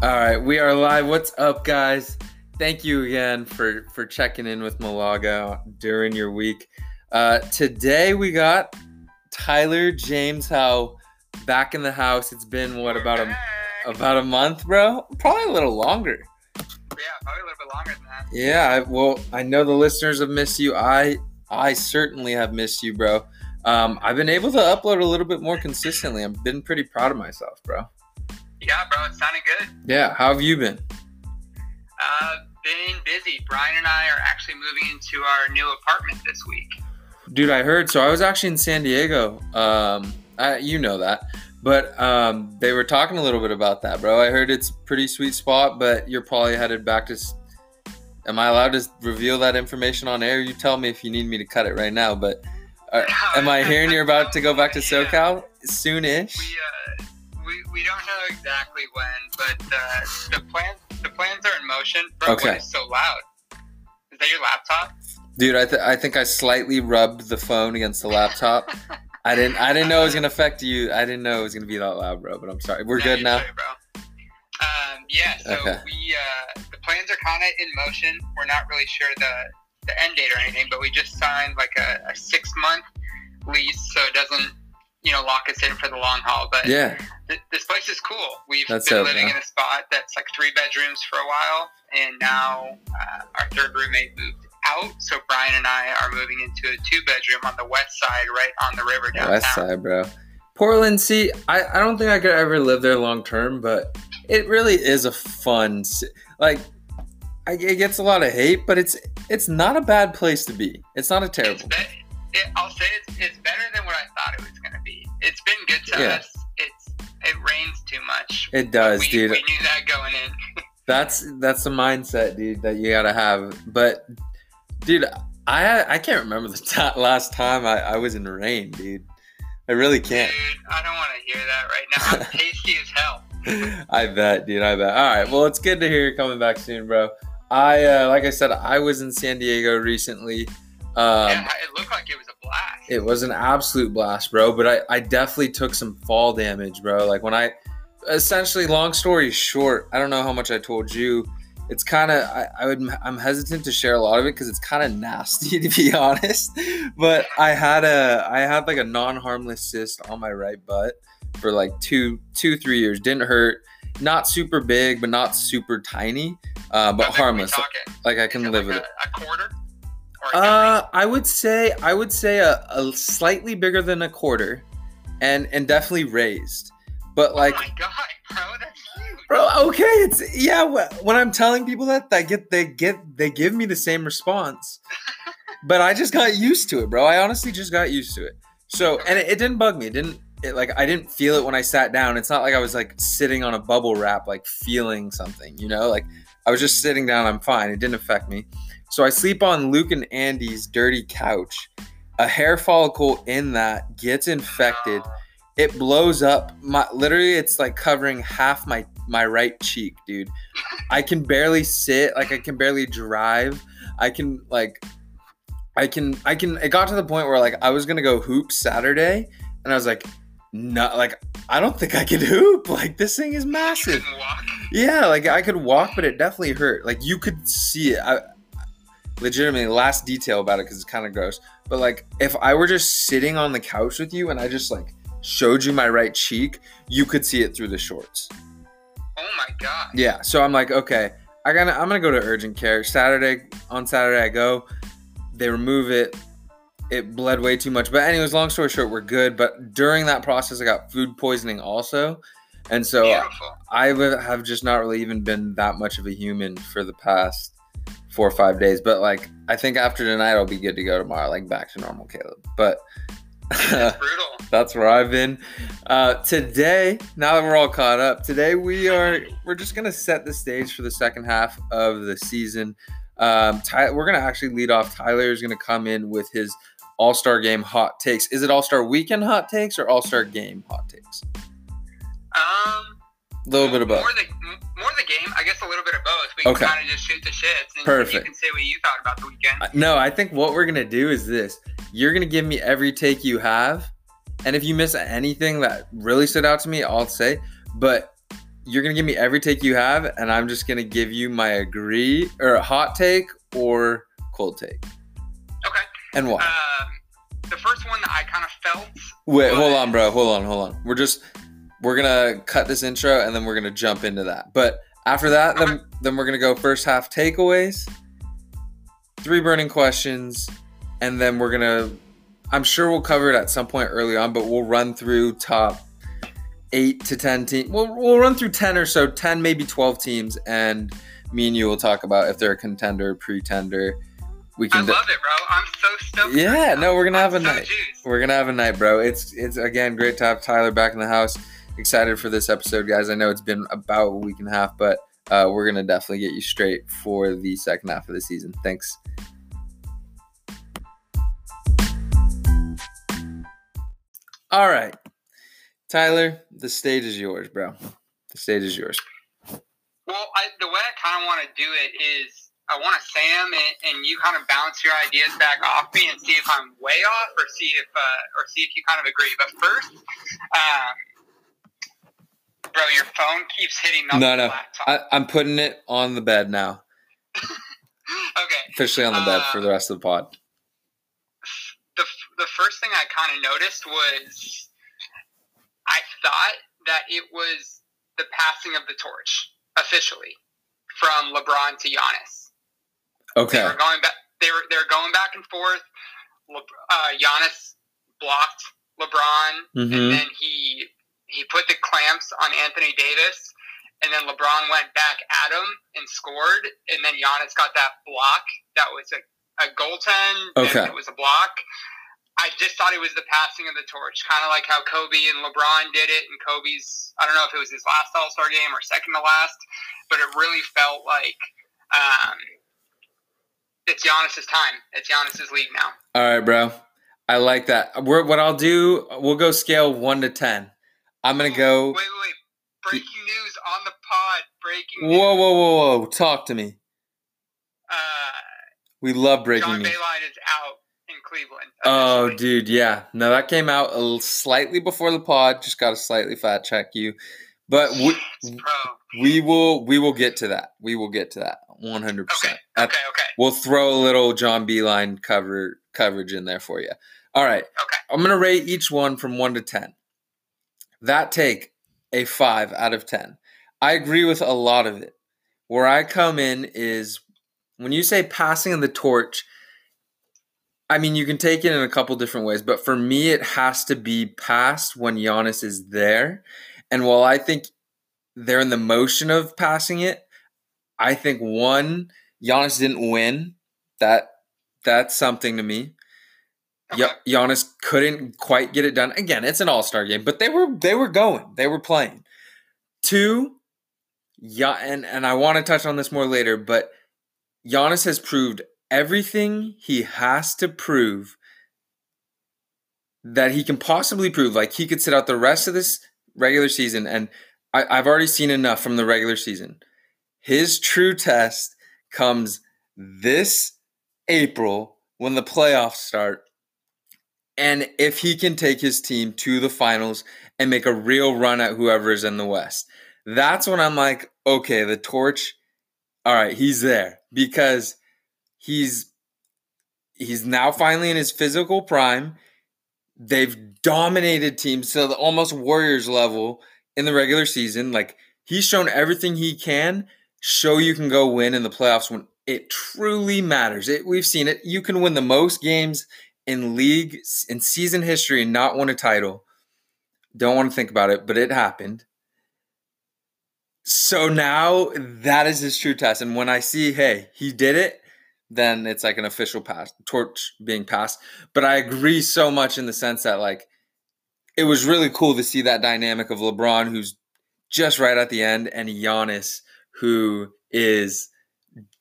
All right, we are live. What's up, guys? Thank you again for for checking in with Malaga during your week. Uh, today we got Tyler James Howe back in the house. It's been what about a about a month, bro? Probably a little longer. Yeah, probably a little bit longer than that. Yeah, I, well, I know the listeners have missed you. I I certainly have missed you, bro. Um, I've been able to upload a little bit more consistently. I've been pretty proud of myself, bro. Yeah, bro, it sounded good. Yeah, how have you been? Uh, been busy. Brian and I are actually moving into our new apartment this week. Dude, I heard. So I was actually in San Diego. Um, I, you know that, but um, they were talking a little bit about that, bro. I heard it's a pretty sweet spot, but you're probably headed back to. Am I allowed to reveal that information on air? You tell me if you need me to cut it right now. But uh, am I hearing you're about to go back to. SoCal soon-ish? We uh, we, don't know exactly when, but uh, the plans the plans are in motion. Bro, Okay. why is so loud? Is that your laptop? Dude, I, th- I think I slightly rubbed the phone against the laptop. I didn't I didn't know it was gonna affect you. I didn't know it was gonna be that loud, bro. But I'm sorry. We're No, good now. sorry, bro. Um, yeah, so Okay. we uh, the plans are kind of in motion. We're not really sure the the end date or anything, but we just signed like a, a six month lease, so it doesn't you know lock us in for the long haul. But Yeah. th- this place is cool. We've been living in a spot that's like three bedrooms for a while, and now uh, our third roommate moved out. So Brian and I are moving into a two bedroom on the west side, right on the river downtown. West side, bro. Portland, see, I, I don't think I could ever live there long term, but it really is a fun, like, I, it gets a lot of hate, but it's it's not a bad place to be. It's not a It's terrible. be- it, I'll say it's, it's better than what I thought it was going to be. It's been good to Yeah. us. It's it rains too much. It does, we, dude. We knew that going in. That's that's the mindset, dude, that you gotta have. But, dude, I I can't remember the ti last time I, I was in the rain, dude. I really can't. Dude, I don't want to hear that right now. I'm tasty as hell. I bet, dude. I bet. All right. Well, it's good to hear you coming back soon, bro. I, uh, like I said, I was in San Diego recently. Um, yeah, it looked like it was blast. It was an absolute blast, bro. But I, I definitely took some fall damage, bro. Like when I, essentially, long story short, I don't know how much I told you. It's kind of I, I would I'm hesitant to share a lot of it because it's kind of nasty to be honest. But I had a I had like a non harmless cyst on my right butt for like two two three years. Didn't hurt. Not super big, but not super tiny. Uh, but How big are we harmless. Like I can live like with a, it. A quarter? Uh, I would say I would say a, a slightly bigger than a quarter, and and definitely raised. But like, oh my god, bro, that's huge. bro, okay, it's yeah. When I'm telling people that, they get they get they give me the same response. But I just got used to it, bro. I honestly just got used to it. So and it, it didn't bug me. It didn't. It, like I didn't feel it when I sat down. It's not like I was like sitting on a bubble wrap, like feeling something. You know, like I was just sitting down. I'm fine. It didn't affect me. So I sleep on Luke and Andy's dirty couch. A hair follicle in that gets infected. It blows up. My literally, it's like covering half my my right cheek, dude. I can barely sit. Like I can barely drive. I can like. I can. I can. It got to the point where like I was gonna go hoop Saturday, and I was like, no, like I don't think I could hoop. Like this thing is massive. Yeah, like I could walk, but it definitely hurt. Like you could see it. I, legitimately, last detail about it because it's kind of gross. But like, if I were just sitting on the couch with you and I just like showed you my right cheek, you could see it through the shorts. Oh my god. Yeah. So I'm like, okay, I gotta, I'm gonna go to urgent care Saturday. On Saturday, I go. They remove it. It bled way too much. But anyways, long story short, we're good. But during that process, I got food poisoning also, and so. Beautiful. I have just not really even been that much of a human for the past four or five days. But like, I think after tonight, I'll be good to go tomorrow, like back to normal, Caleb. But That's brutal. that's where I've been. Uh, today, now that we're all caught up, today we are we're just gonna set the stage for the second half of the season. Um, Ty, we're gonna actually lead off. Tyler is gonna come in with his All Star Game hot takes. Is it All Star Weekend hot takes or All Star Game hot takes? Um, A little bit of both. More the more the game. I guess a little bit of both. We can Okay. kind of just shoot the shits. And Perfect. You can say what you thought about the weekend. No, I think what we're gonna do is this. You're gonna give me every take you have, and if you miss anything that really stood out to me, I'll say. But you're gonna give me every take you have, and I'm just gonna give you my agree or a hot take or cold take. Okay. And why? Um, the first one that I kind of felt. Wait, hold on, bro. Hold on, hold on. We're just we're gonna cut this intro and then we're gonna jump into that. But after that, then then we're gonna go first half takeaways, three burning questions, and then we're gonna. I'm sure we'll cover it at some point early on, but we'll run through top eight to ten teams. We'll we'll run through ten or so, ten maybe twelve teams, and me and you will talk about if they're a contender, pretender. We can. I love it, bro. I'm so stoked. Yeah, right no, we're gonna now. have a I'm so night. juiced. We're gonna have a night, bro. It's it's again great to have Tyler back in the house. Excited for this episode, guys. I know it's been about a week and a half, but uh, we're gonna definitely get you straight for the second half of the season. Thanks. All right, Tyler, the stage is yours, bro. The stage is yours. Well, I, the way I kind of want to do it is I want to them and, and you kind of bounce your ideas back off me and see if I'm way off or see if uh, or see if you kind of agree. But first, um, bro, your phone keeps hitting the No, no, laptop. I, I'm putting it on the bed now, okay. officially on the bed for the rest of the pod. the, the first thing I kind of noticed was I thought that it was the passing of the torch officially from LeBron to Giannis. Okay. They were going back. They were they were going back and forth. Le, uh, Giannis blocked LeBron, and hmm then he he put the clamps on Anthony Davis, and then LeBron went back at him and scored, and then Giannis got that block that was a, a goaltend, Okay. it was a block. I just thought it was the passing of the torch, kind of like how Kobe and LeBron did it, and Kobe's I don't know if it was his last All Star game or second to last, but it really felt like um, it's Giannis's time. It's Giannis's league now. All right, bro. I like that. We're, what I'll do, we'll go scale one to ten. I'm gonna go. Wait, wait, wait! Breaking news on the pod. Breaking news. Whoa, whoa, whoa, whoa! Talk to me. Uh, We love breaking news. John news. Beilein is out in Cleveland. Oh, dude, yeah. No, that came out a slightly before the pod. Just got to slightly fact check you, but we Yes, we will we will get to that. We will get to that 100. Okay, percent okay, okay, We'll throw a little John Beilein cover coverage in there for you. All right. okay. I'm gonna rate each one from one to ten. That take a five out of ten. I agree with a lot of it. Where I come in is when you say passing the torch. I mean, you can take it in a couple different ways, but for me, it has to be passed when Giannis is there. And while I think they're in the motion of passing it, I think one Giannis didn't win. That that's something to me. Okay. Ja- Giannis couldn't quite get it done. Again, it's an all-star game, but they were they were going. They were playing. Two, yeah, and, and I want to touch on this more later, but Giannis has proved everything he has to prove that he can possibly prove. Like he could sit out the rest of this regular season, and I, I've already seen enough from the regular season. His true test comes this April when the playoffs start. And if he can take his team to the finals and make a real run at whoever is in the West, that's when I'm like, okay, the torch, all right, he's there because he's he's now finally in his physical prime. They've dominated teams to the almost Warriors level in the regular season. Like he's shown everything he can show you can go win in the playoffs when it truly matters. It, we've seen it. You can win the most games in league in season history and not won a title. Don't want to think about it, but it happened. So now that is his true test. And when I see, hey, he did it, then it's like an official pass, torch being passed. But I agree so much in the sense that like it was really cool to see that dynamic of LeBron, who's just right at the end, and Giannis, who is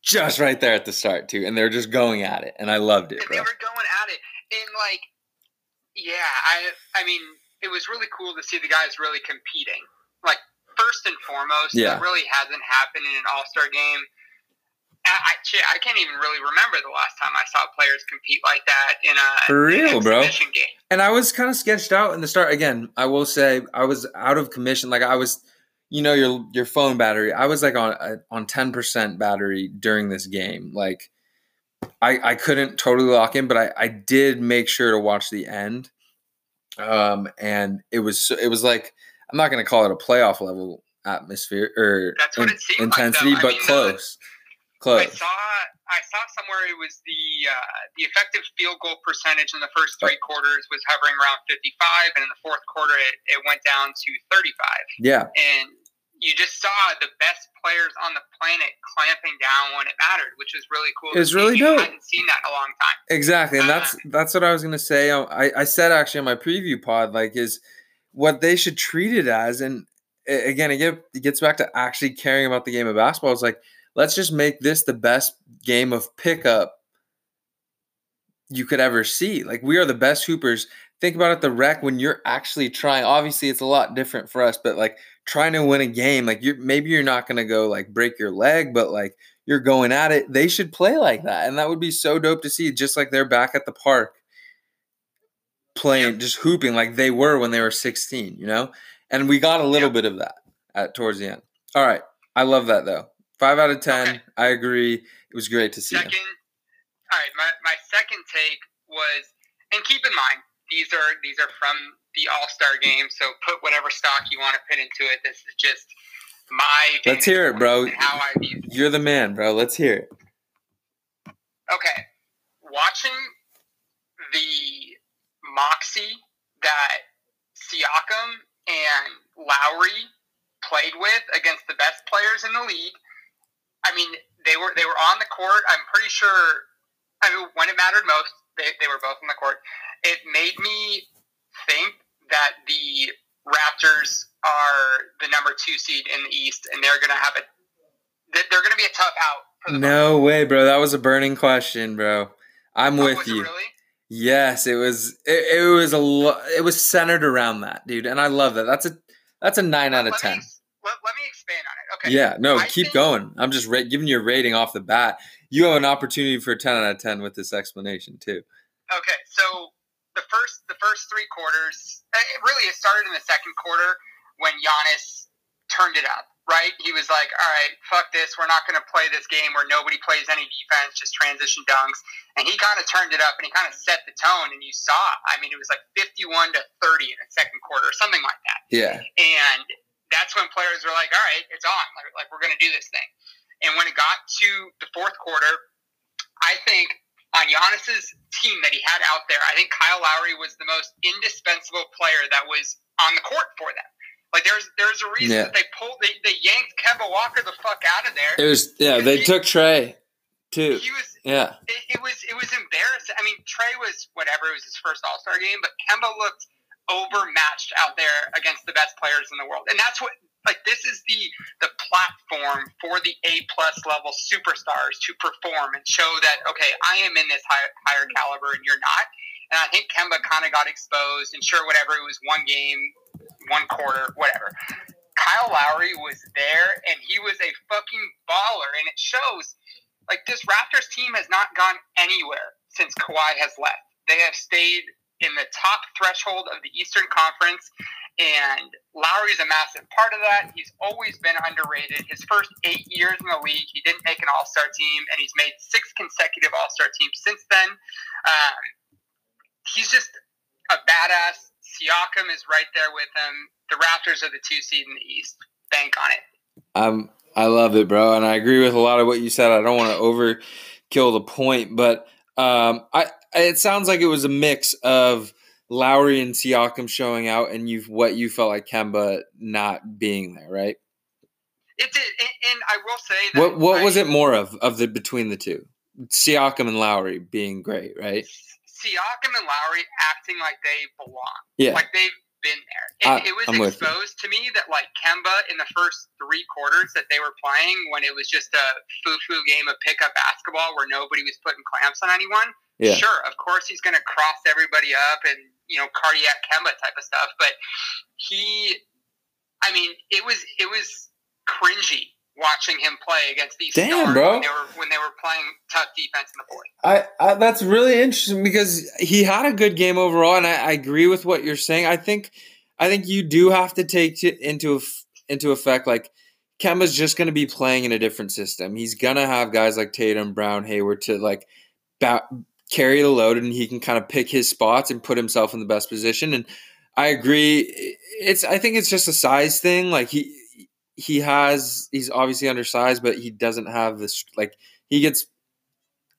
just right there at the start too, and they're just going at it, and I loved it, bro. they were going at it, and like, yeah, I, I mean, it was really cool to see the guys really competing. Like first and foremost, Yeah. that really hasn't happened in an All Star game. I, I, shit, I can't even really remember the last time I saw players compete like that in a For real, bro. game. And I was kind of sketched out in the start. Again, I will say I was out of commission. Like I was, you know your your phone battery. I was like on uh, on ten percent battery during this game. Like I I couldn't totally lock in, but I I did make sure to watch the end. Um, and it was it was like I'm not going to call it a playoff level atmosphere or it intensity, like, but mean, the- close, close. I saw I saw somewhere it was the uh, the effective field goal percentage in the first three quarters was hovering around 55, and in the fourth quarter it, it went down to 35. yeah, And you just saw the best players on the planet clamping down when it mattered, which was really cool. It was to really dope. hadn't seen that in a long time. exactly, and that's that's what I was gonna say. Um, I I said actually on my preview pod, like, is what they should treat it as, and again, it, get, it gets back to actually caring about the game of basketball. It's like let's just make this the best game of pickup you could ever see. Like we are the best hoopers. Think about it, the rec when you're actually trying. Obviously, it's a lot different for us, but like trying to win a game, like you're maybe you're not gonna go like break your leg, but like you're going at it. They should play like that, and that would be so dope to see. Just like they're back at the park playing, just hooping like they were when they were 16. You know, and we got a little Yep. bit of that at towards the end. All right, I love that though. Five out of ten. Okay. I agree. It was great to see. Second, all right. My, my second take was, and keep in mind these are these are from the All Star game, so put whatever stock you want to put into it. This is just my. Let's hear it, bro. How I view. You're the man, bro. Let's hear it. Okay, watching the moxie that Siakam and Lowry played with against the best players in the league. I mean, they were they were on the court. I'm pretty sure. I mean, when it mattered most, they, they were both on the court. It made me think that the Raptors are the number two seed in the East, and they're going to have a they're going to be a tough out. For the No way, bro. That was a burning question, bro. I'm Oh, with was it you. Really? Yes, it was. It, it was a. lo- It was centered around that, dude, and I love that. That's a. That's a nine out of Let ten. ex- Let, let me expand on it. Okay. Yeah, no, I keep think- going. I'm just ra- giving you a rating off the bat. You have an opportunity for a ten out of ten with this explanation too. Okay, so the first the first three quarters, eh, it really it started in the second quarter when Giannis turned it up. Right, he was like, "All right, fuck this. We're not going to play this game where nobody plays any defense, just transition dunks." And he kind of turned it up and he kind of set the tone. And you saw, I mean, it was like fifty-one to thirty in the second quarter, or something like that. Yeah, And that's when players were like, all right, it's on. Like, like we're going to do this thing. And when it got to the fourth quarter, I think on Giannis's team that he had out there, I think Kyle Lowry was the most indispensable player that was on the court for them. Like there's there's a reason Yeah. that they pulled they, they yanked Kemba Walker the fuck out of there. it was. Yeah, they took Trey too. He was Yeah, it, it was it was embarrassing. I mean, Trey was whatever. It was his first All Star game, but Kemba looked overmatched out there against the best players in the world, and that's what like this is the the platform for the A plus level superstars to perform and show that okay, I am in this higher higher caliber and you're not. And I think Kemba kind of got exposed, and sure, whatever it was, one game, one quarter, whatever. Kyle Lowry was there, and he was a fucking baller, and it shows like this Raptors team has not gone anywhere since Kawhi has left. They have stayed in the top threshold of the Eastern Conference, and Lowry's a massive part of that. He's always been underrated. His first eight years in the league, he didn't make an All Star team, and he's made six consecutive All Star teams since then. Um, he's just a badass. Siakam is right there with him. The Raptors are the two seed in the East. Bank on it. I'm. I love it, bro, and I agree with a lot of what you said. I don't want to overkill the point, but um, I. It sounds like it was a mix of Lowry and Siakam showing out, and you've what you felt like Kemba not being there, right? It did, and, and I will say that. What what was it more of of the between the two? Siakam and Lowry being great, right? Siakam and Lowry acting like they belong, Yeah, like they've been there. And I- it was I'm exposed to me that like Kemba in the first three quarters that they were playing when it was just a foo-foo game of pickup basketball where nobody was putting clamps on anyone. yeah, Sure, of course he's going to cross everybody up and you know cardiac Kemba type of stuff, but he, I mean, it was it was cringy watching him play against these Damn, bro. when they were when they were playing tough defense in the fourth. I, I that's really interesting because he had a good game overall, and I, I agree with what you're saying. I think I think you do have to take it into into effect, like Kemba's just going to be playing in a different system. He's going to have guys like Tatum, Brown, Hayward to like ba- carry the load, and he can kind of pick his spots and put himself in the best position. And I agree. It's I think it's just a size thing. Like he he has he's obviously undersized, but he doesn't have this like he gets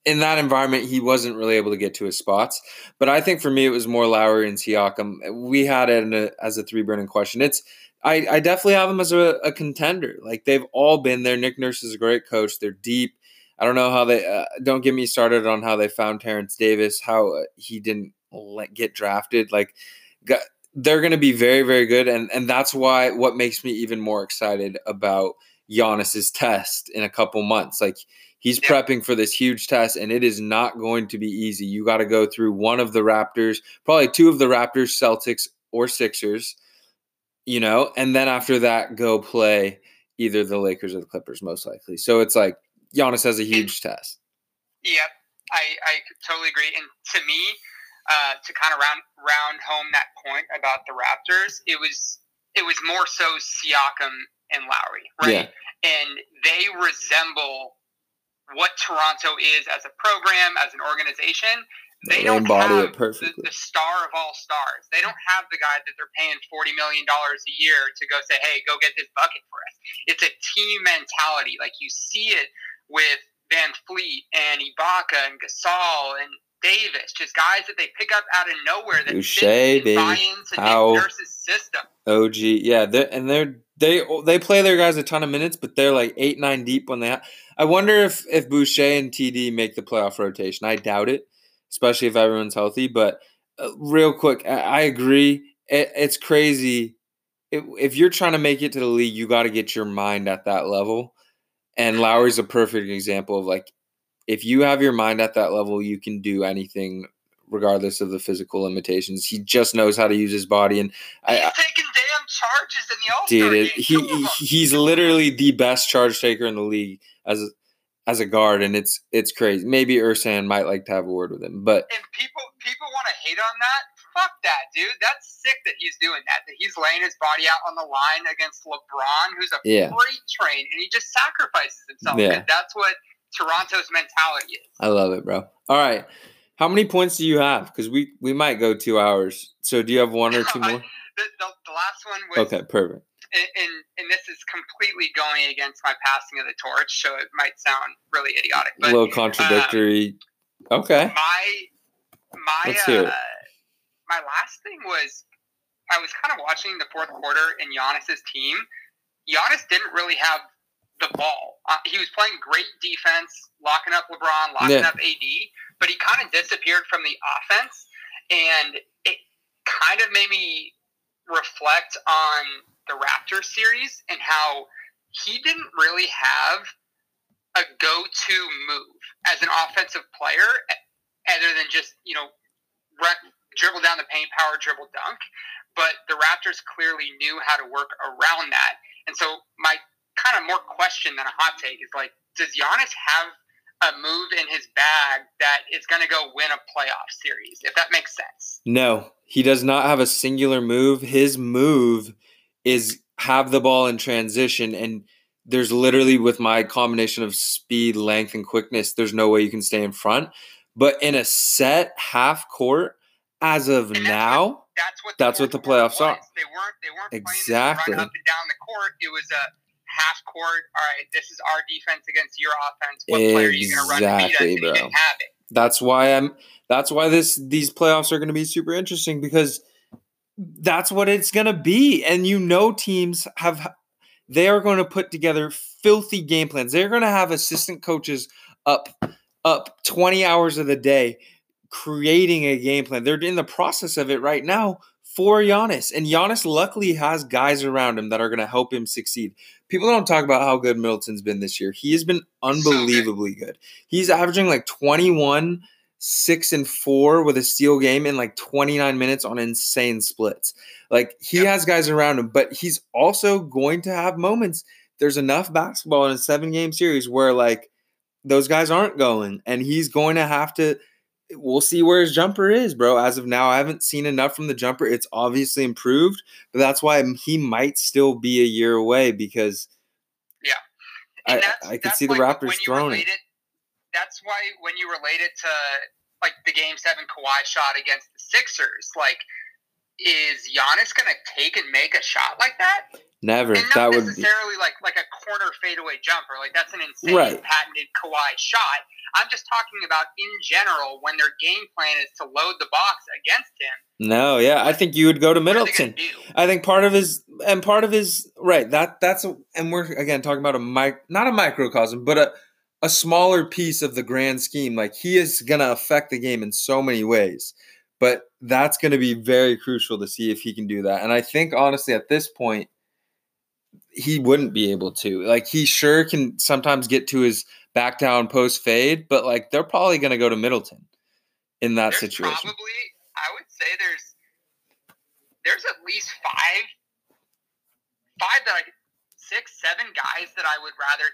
in that environment, he wasn't really able to get to his spots. But I think for me, it was more Lowry and Siakam. We had it a, as a three burning question. It's I, I definitely have them as a, a, contender. Like they've all been there. Nick Nurse is a great coach. They're deep. I don't know how they. Uh, don't get me started on how they found Terrence Davis. How uh, he didn't let, get drafted. Like got, they're going to be very very good, and and that's why what makes me even more excited about Giannis's test in a couple months. Like he's yeah. prepping for this huge test, and it is not going to be easy. You got to go through one of the Raptors, probably two of the Raptors, Celtics, or Sixers, you know, and then after that, go play either the Lakers or the Clippers, most likely. So it's like Giannis has a huge test. Yep, I, I totally agree. And to me, uh, to kind of round round home that point about the Raptors, it was it was more so Siakam and Lowry, right? Yeah. And they resemble what Toronto is as a program, as an organization. They, don't embody have it perfectly. The, the, star of all stars. They don't have the guy that they're paying forty million dollars a year to go say, "Hey, go get this bucket for us." It's a team mentality. Like you see it with Van Fleet and Ibaka and Gasol and Davis, just guys that they pick up out of nowhere that Boucher, fit into How, Nurse's system. OG, yeah, they're, and they're they they play their guys a ton of minutes, but they're like eight nine deep when they. Have. I wonder if if Boucher and TD make the playoff rotation. I doubt it, especially if everyone's healthy. But uh, real quick, I, I agree. It, it's crazy. It, if you're trying to make it to the league, you got to get your mind at that level. And Lowry's a perfect example of like, if you have your mind at that level, you can do anything regardless of the physical limitations. He just knows how to use his body, and he's I, taking damn charges in the All Star game. He, he's literally the best charge taker in the league as a, as a guard, and it's it's crazy. Maybe Ersan might like to have a word with him, but and people people want to hate on that. Fuck that, dude. That's sick that he's doing that. That he's laying his body out on the line against LeBron, who's a yeah. freight train, and he just sacrifices himself. Yeah. That's what Toronto's mentality is. I love it, bro. All right. How many points do you have? Because we we might go two hours. So do you have one or two more? the, the, the, last one was okay. Perfect. And, and, and this is completely going against my passing of the torch, so it might sound really idiotic. But, a little contradictory. Um, okay. My my uh, my last thing was I was kind of watching the fourth quarter in Giannis's team. Giannis didn't really have the ball. Uh, he was playing great defense, locking up LeBron, locking yeah. up AD, but he kind of disappeared from the offense, and it kind of made me reflect on the Raptors series and how he didn't really have a go-to move as an offensive player, other than just you know dribble down the paint, power dribble, dunk. But the Raptors clearly knew how to work around that, and so my kind of more question than a hot take is like, does Giannis have a move in his bag that is going to go win a playoff series, if that makes sense. No, he does not have a singular move. His move is have the ball in transition and there's literally with my combination of speed, length and quickness, there's no way you can stay in front. But in a set half court as of now, that's what the, that's what the playoffs was. are. They weren't they weren't exactly. up and down the court. It was a half court. All right, this is our defense against your offense. What exactly, player are you going to run to beat us? And bro. didn't have it. That's why I'm. That's why this these playoffs are going to be super interesting because that's what it's going to be. And you know, teams have they are going to put together filthy game plans. They're going to have assistant coaches up up 20 hours of the day creating a game plan. They're in the process of it right now for Giannis. And Giannis luckily has guys around him that are going to help him succeed. People don't talk about how good Middleton's been this year. He has been unbelievably good. He's averaging like 21, 6 and 4 with a steal game in like 29 minutes on insane splits. Like he has guys around him, but he's also going to have moments. There's enough basketball in a seven game series where like those guys aren't going and he's going to have to we'll see where his jumper is, bro. As of now, I haven't seen enough from the jumper. It's obviously improved, but that's why he might still be a year away because yeah, I, I could see the Raptors throwing it. That's why when you relate it to like the Game Seven Kawhi shot against the Sixers, like is Giannis going to take and make a shot like that? Never. And not that would be necessarily like like a corner fadeaway jumper. Like that's an insane Right. patented Kawhi shot. I'm just talking about in general when their game plan is to load the box against him. no. Yeah, I think you would go to What are they Middleton. I think part of his and part of his right that that's a, and we're again talking about a mic not a microcosm but a a smaller piece of the grand scheme. Like he is gonna affect the game in so many ways, but that's gonna be very crucial to see if he can do that. And I think honestly at this point he wouldn't be able to. Like he sure can sometimes get to his back down post fade, but like they're probably gonna go to Middleton in that There's situation. probably I would say there's there's at least five five that I six, seven guys that I would rather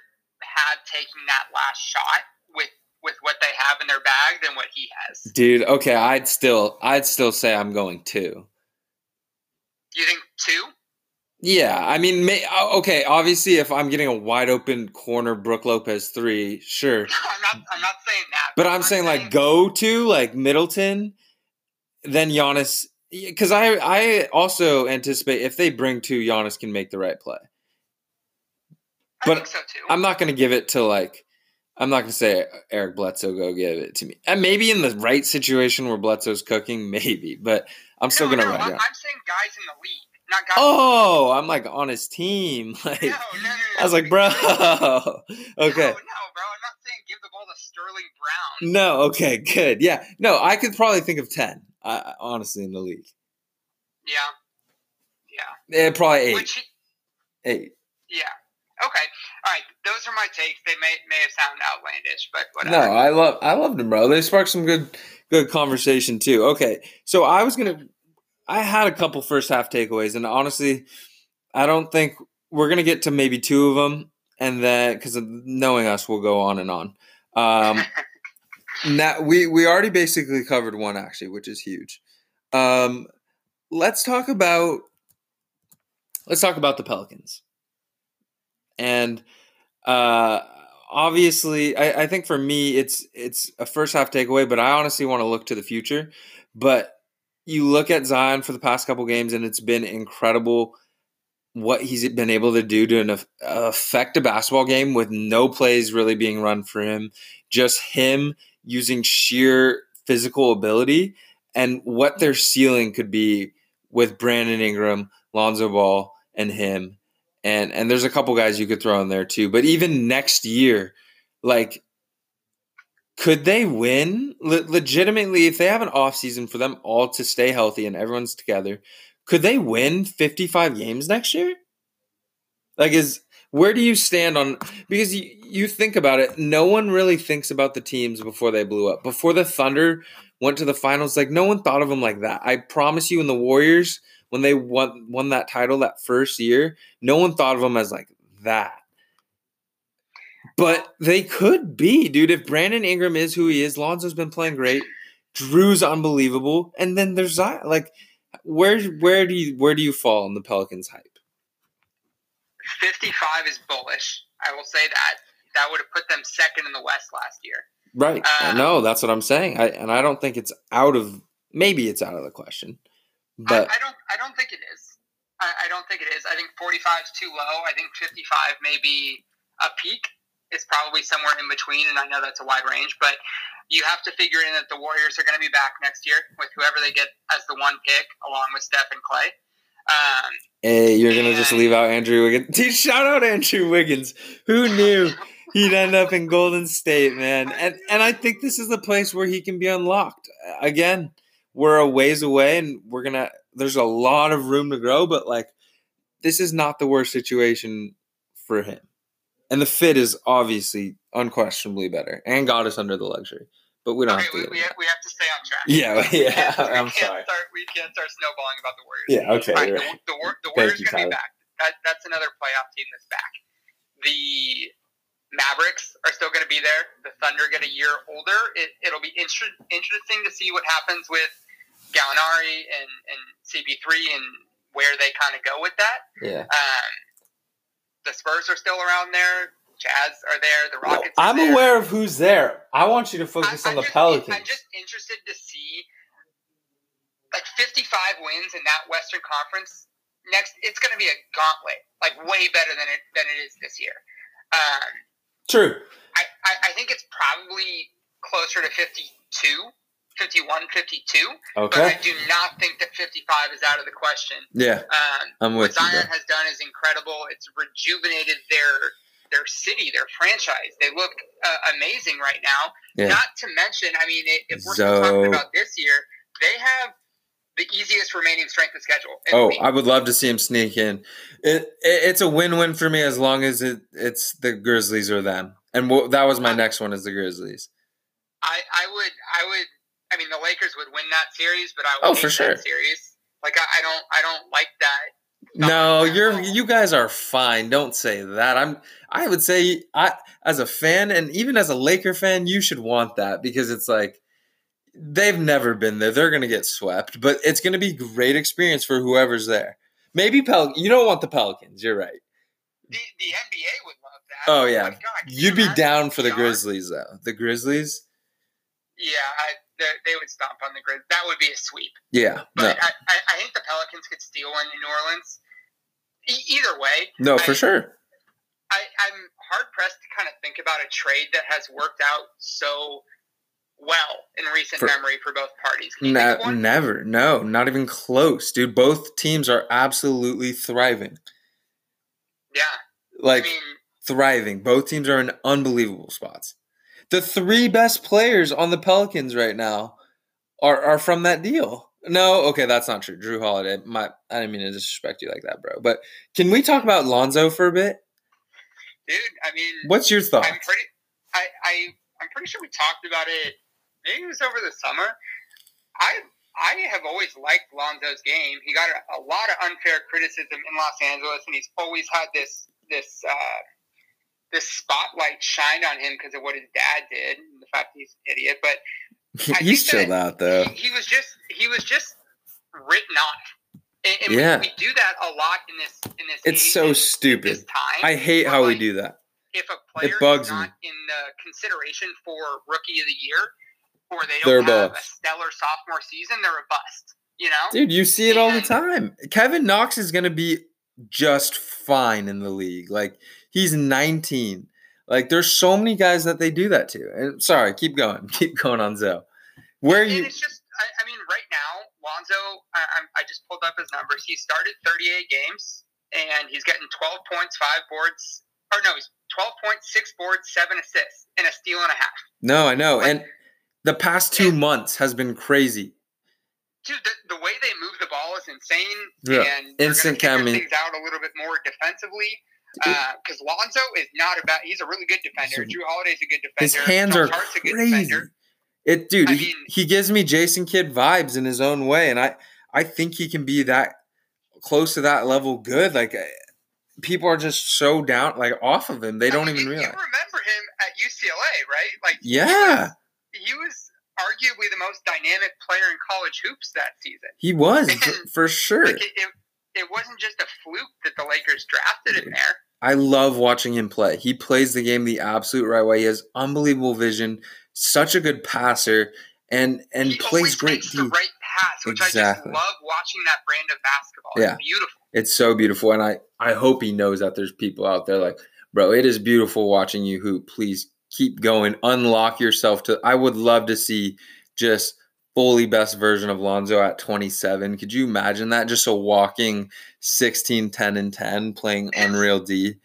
have taking that last shot with with what they have in their bag than what he has. Dude, okay, I'd still I'd still say I'm going two. You think two? Yeah, I mean, may, uh, okay. Obviously, if I'm getting a wide open corner, Brook Lopez three, sure. I'm not. I'm not saying that. But I'm saying like go to like Middleton, then Giannis, because I I also anticipate if they bring two, Giannis can make the right play. I but think so too. I'm not gonna give it to like I'm not gonna say Eric Bledsoe go give it to me. And maybe in the right situation where Bledsoe's cooking, maybe. But I'm still no, gonna no, ride I'm. I'm saying guys in the league, not. Oh, I'm like on his team. Like no, no, no, I was like, bro. Okay. no, bro. I'm not saying give the ball to Sterling Brown. No, okay, good. Yeah. No, I could probably think of 10, uh, honestly, in the league. Yeah, yeah. Yeah, probably eight. Which, eight. yeah. Okay. All right. Those are my takes. They may may have sounded outlandish, but whatever. No. I love I loved them, bro. They sparked some good good conversation too. Okay. So I was gonna I had a couple first half takeaways, and honestly, I don't think we're gonna get to maybe two of them, and then because knowing us, we'll go on and on. Um, now we we already basically covered one actually, which is huge. Um, let's talk about let's talk about the Pelicans, and uh, obviously, I, I think for me, it's it's a first half takeaway, but I honestly want to look to the future. But you look at Zion for the past couple games, and it's been incredible what he's been able to do to an, aff- affect a basketball game with no plays really being run for him, just him using sheer physical ability and what their ceiling could be with Brandon Ingram, Lonzo Ball, and him. And and there's a couple guys you could throw in there too. But even next year, like could they win? Le- legitimately if they have an off season for them all to stay healthy and everyone's together could they win 55 games next year? Like is where do you stand on because you, you think about it no one really thinks about the teams before they blew up. Before the thunder went to the finals like no one thought of them like that. I promise you in the warriors when they won won that title that first year no one thought of them as like that but they could be, dude. If Brandon Ingram is who he is, Lonzo's been playing great. Jrue's unbelievable, and then there's Zion. Like, where where do you where do you fall in the Pelicans hype? 55 is bullish. I will say that. That would have put them second in the West last year. Right. Uh, no, that's what I'm saying. I and I don't think it's out of maybe it's out of the question, but I, I don't. I don't think it is. I, I don't think it is. I think 45 is too low. I think 55 may be a peak. It's probably somewhere in between, and I know that's a wide range, but you have to figure in that the Warriors are going to be back next year with whoever they get as the one pick, along with Steph and Clay. Um, hey, you're gonna just leave out Andrew Wiggins. Dude, shout out Andrew Wiggins. Who knew he'd end up in Golden State, man? And and I think this is the place where he can be unlocked. Again, we're a ways away, and we're gonna. There's a lot of room to grow, but like, this is not the worst situation for him. And the fit is obviously unquestionably better, and got us under the luxury. But we don't okay, have to. we, we, have, we have to stay on track. Yeah, yeah, we I'm can't sorry. Start, we can't start snowballing about the Warriors. Yeah. Okay. Right, you're the, right. the, the Warriors going to be back. That, that's another playoff team that's back. The Mavericks are still going to be there. The Thunder get a year older. It, it'll be inter- interesting to see what happens with Gallinari and, and CP3 and where they kind of go with that. Yeah. Um, the Spurs are still around there. Jazz are there. The Rockets. are there. I'm aware of who's there. I want you to I- focus I'm on the just- Pelicans. I'm just interested to see like 55 wins in that Western Conference. Next, it's going to be a gauntlet, like way better than it than it is this year. Um, True. I, I, I think it's probably closer to 52, 51, 52. But I do not think that 55 is out of the question. Yeah, Um, I'm what with you. Zion Bro. has done is incredible. It's rejuvenated their their city, their franchise. They look uh, amazing right now. Yeah. Not to mention, I mean, if we're still talking about this year, they have the easiest remaining strength of schedule. Oh. I would love to see him sneak in. It, it it's a win-win for me as long as it it's the Grizzlies or them. And wh- that was my next one is the Grizzlies. I, I would, I would. I mean, the Lakers would win that series, but I would Oh, for sure. that series. Like, I, I don't, I don't like that. No, you're you guys are fine. Don't say that. I'm I would say I as a fan and even as a Laker fan, you should want that because it's like they've never been there. They're gonna get swept, but it's gonna be great experience for whoever's there. Maybe Pel you don't want the Pelicans, you're right. The, the NBA would love that. Oh, oh my yeah. God, you You'd be down for the? Grizzlies though. The Grizzlies? Yeah, I, they, they would stomp on the grid. That would be a sweep. Yeah. No. But I, I, I think the Pelicans could steal one in New Orleans. E- either way, No, for I- sure. I, I'm hard pressed to kind of think about a trade that has worked out so well in recent For- memory for both parties. Can you think of Ne- never. No, not even close, dude. Both teams are absolutely thriving. Yeah, Like I mean, thriving. Both teams are in unbelievable spots. The three best players on the Pelicans right now are are from that deal. No, okay, that's not true. Jrue Holiday, my I didn't mean to disrespect you like that, bro. But can we talk about Lonzo for a bit? dude, I mean, What's your thought? I'm pretty, I, I, I'm pretty sure we talked about it. Maybe it was over the summer. I, I have always liked Lonzo's game. He got a, a lot of unfair criticism in Los Angeles, and he's always had this, this, uh, this spotlight shined on him because of what his dad did, and the fact that he's an idiot. But I He's chilled out though. he, he was just, he was just written off. And, and Yeah. we, we do that a lot in this, in this. It's so and stupid. time. I hate how we do that. if a player bugs is not me. in the consideration for rookie of the year, or they They're don't have a stellar sophomore season, they're a bust. You know, Dude, you see it all the time. Kevin Knox is going to be just fine in the league. Like he's 19. Like there's so many guys that they do that to. And sorry, keep going. Keep going on Zo. Where and you it's just, I, I mean, right now, Lonzo, I, I'm- just pulled up his numbers. He started 38 games, and he's getting 12 points, five boards, or no, he's 12 points, six boards, seven assists, and a steal and a half. No, I know. And the past 2 months has been crazy. Dude, the, the way they move the ball is insane. Yeah, And instant chemi. things out a little bit more defensively. Because Lonzo is not about. He's a really good defender. Jrue Holiday's a good defender. His hands Josh are Hart's a good crazy. It dude, I he, mean- he gives me Jason Kidd vibes in his own way and I I think he can be that close to that level good. Like eh, people are just so down like off of him. They don't mean, even realize. You remember him at UCLA, right? Like he Yeah. was- he was arguably the most dynamic player in college hoops that season. He was for, for sure. Like it, it, it wasn't just a fluke that the Lakers drafted him there. I love watching him play. He plays the game the absolute right way. He has unbelievable vision, such a good passer, and and he plays great makes the right pass, which I just love watching that brand of basketball. Yeah. It's beautiful. It's so beautiful, and I I hope he knows that there's people out there like, bro, it is beautiful watching you hoop. Please keep going. Unlock yourself to. I would love to see just fully best version of Lonzo at 27. Could you imagine that? Just a walking 16, 10, and 10 playing Unreal D.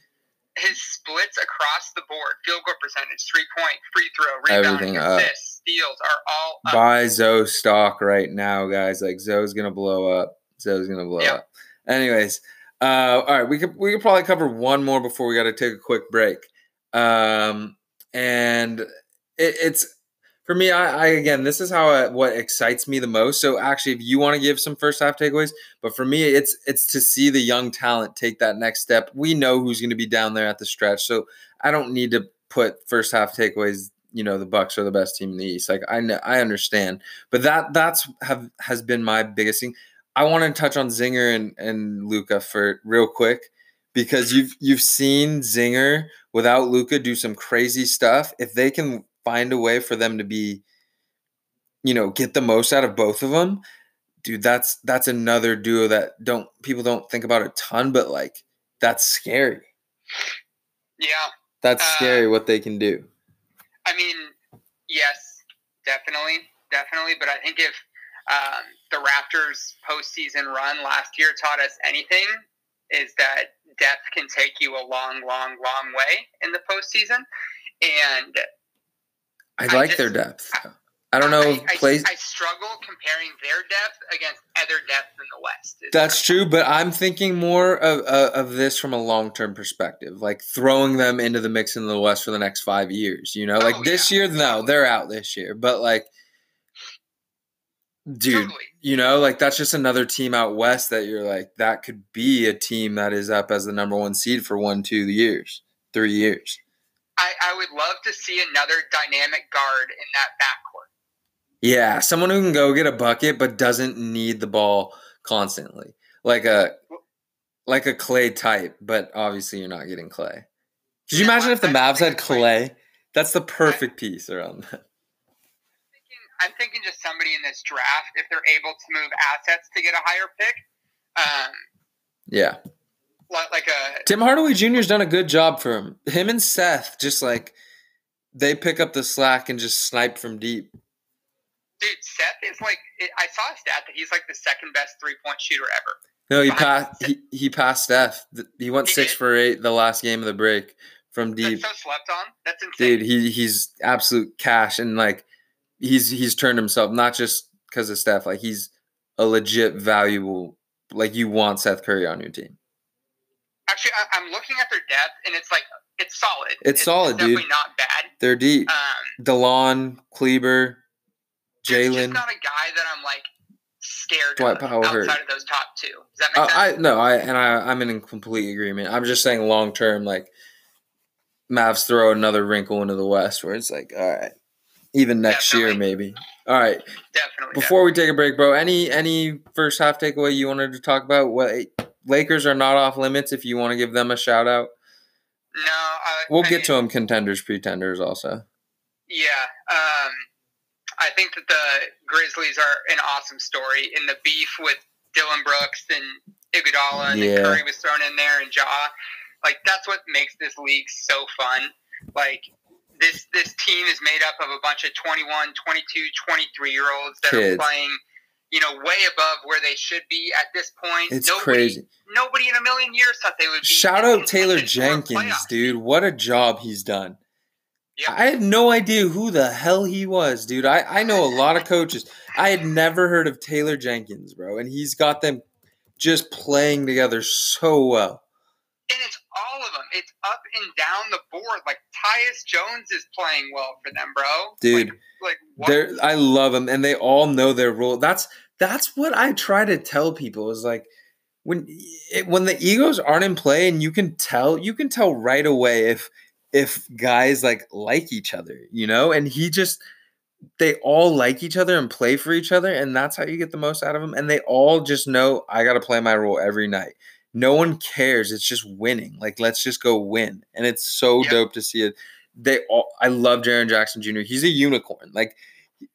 His splits across the board, field goal percentage, three point, free throw, rebounding, Everything up. assists, steals are all up. Buy Zo stock right now, guys. Like Zo's gonna blow up. Zo's gonna blow Yeah. up. Anyways, uh, all right, we could we could probably cover one more before we got to take a quick break. Um, and it, it's for me. I, I again, this is how I, what excites me the most. So actually, if you want to give some first half takeaways, but for me, it's it's to see the young talent take that next step. We know who's going to be down there at the stretch, so I don't need to put first half takeaways. You know, the Bucks are the best team in the East. Like I know, I understand, but that that's have has been my biggest thing. I want to touch on Zinger and and Luka for real quick because you've you've seen Zinger without Luka do some crazy stuff. If they can find a way for them to be, you know, get the most out of both of them, dude, that's that's another duo that don't people don't think about a ton, but like that's scary. Yeah. That's Uh, scary what they can do. I mean, yes, definitely, definitely. But I think if um, the Raptors' postseason run last year taught us anything, is that depth can take you a long, long, long way in the postseason. And I I like just- their depth. I don't know I, I, plays. I struggle comparing their depth against other depth in the West. That's true, but I'm thinking more of, of of this from a long term perspective, like throwing them into the mix in the West for the next five years. You know, like Oh, this yeah. year, no, they're out this year, but like, dude, Totally. you know, like that's just another team out west that you're like that could be a team that is up as the number one seed for one, two years, three years. I, I would love to see another dynamic guard in that backcourt. Yeah, someone who can go get a bucket but doesn't need the ball constantly, like a like a Clay type. But obviously, you're not getting Clay. Could you No, imagine if the Mavs had Clay? That's the perfect piece around that. I'm thinking just somebody in this draft, if they're able to move assets to get a higher pick, um, Yeah, like a Tim Hardaway Jr.'s done a good job for him. Him and Seth just like they pick up the slack and just snipe from deep. dude. Seth is like I saw a stat that he's like the second best three point shooter ever. No, he passed. He, he passed Steph. He went He six did? for eight the last game of the break from deep. That's so slept on. That's insane. dude he he's absolute cash and like he's he's turned himself not just because of Steph like he's a legit valuable like you want Seth Curry on your team Actually, I, I'm looking at their depth, and it's like it's solid. It's solid, dude. definitely not bad. they're deep Um, Delon Kleber it's Jalen not a guy that I'm like scared Dwight of Powell outside hurt. of those top two. Does that uh, sense? I no I and I I'm in complete agreement I'm just saying long term like Mavs throw another wrinkle into the West where it's like all right even next year maybe all right definitely. Before we take a break, bro, any any first half takeaway you wanted to talk about? What Lakers are not off limits. If you want to give them a shout out, no, uh, we'll I get mean, to them. Contenders, pretenders, also. Yeah, um, I think that the Grizzlies are an awesome story. In the beef with Dillon Brooks and Iguodala, and Yeah. Curry was thrown in there, and Jaw. Like that's what makes this league so fun. Like this this team is made up of a bunch of 21, 22, 23 year olds that Kids. are playing, you know, way above where they should be at this point. It's nobody, crazy. Nobody in a million years thought they would be. Shout out Taylor contention for a Jenkins, dude. What a job he's done. Yep. I had no idea who the hell he was, dude. I, I know a lot of coaches. I had never heard of Taylor Jenkins, bro, and he's got them just playing together so well. and it's all of them. It's up and down the board. Like Tyus Jones is playing well for them, bro. Dude, like, like? They're, I love them, and they all know their role. That's that's what I try to tell people is like when it, when the egos aren't in play, and you can tell you can tell right away if if guys like like each other, you know. And he just they all like each other and play for each other, and that's how you get the most out of them. And they all just know I got to play my role every night. No one cares. It's just winning. Like let's just go win, and it's so dope to see it. They all. I love Jaren Jackson Jr. He's a unicorn. Like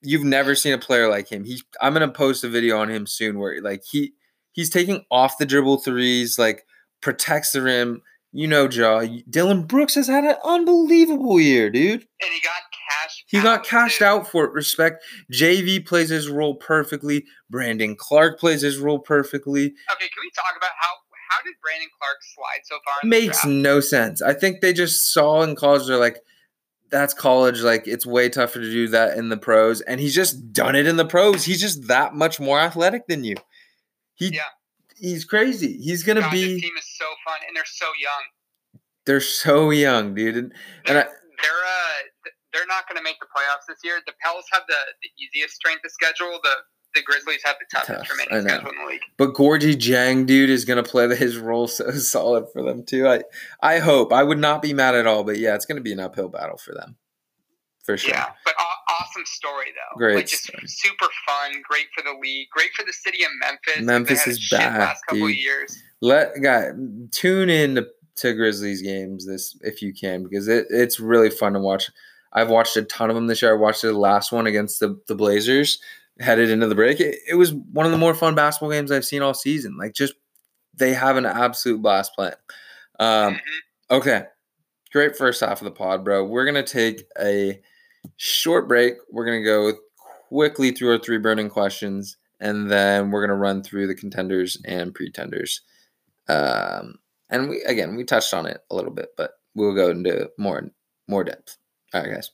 you've never seen a player like him. He. I'm gonna post a video on him soon where like he he's taking off the dribble threes, like protects the rim. You know, Jaw. Dillon Brooks has had an unbelievable year, dude. and he got cashed. He got out, cashed too. out for it. Respect. JV plays his role perfectly. Brandon Clarke plays his role perfectly. Okay, can we talk about how how did Brandon Clarke slide so far? Makes draft? no sense. I think they just saw in college. They're like, that's college. Like it's way tougher to do that in the pros, and he's just done it in the pros. He's just that much more athletic than you. He, Yeah. he's crazy. He's gonna God, be. this team is so fun, and they're so young. They're so young, dude. And, and I, they're uh, they're not going to make the playoffs this year. The Pels have the, the easiest strength of schedule. The the Grizzlies have the toughest Tough, remaining schedule in the league. But Gorgui Dieng, dude, is gonna play his role so solid for them too. I I hope. I would not be mad at all, but yeah, it's gonna be an uphill battle for them. For sure. Yeah, but aw- awesome story though. Great like just story. super fun, great for the league, great for the city of Memphis. Memphis they had a is back, last couple dude. of years. Let guy tune in to, to Grizzlies games this if you can because it, it's really fun to watch. I've watched a ton of them this year. I watched the last one against the, the Blazers headed into the break. It, it was one of the more fun basketball games I've seen all season. Like just they have an absolute blast playing. Um, Mhm. Okay. Great first half of the pod, bro. We're going to take a short break. We're going to go quickly through our three burning questions, and then we're going to run through the contenders and pretenders. Um, and we again, we touched on it a little bit, but we'll go into more more depth. All right, guys.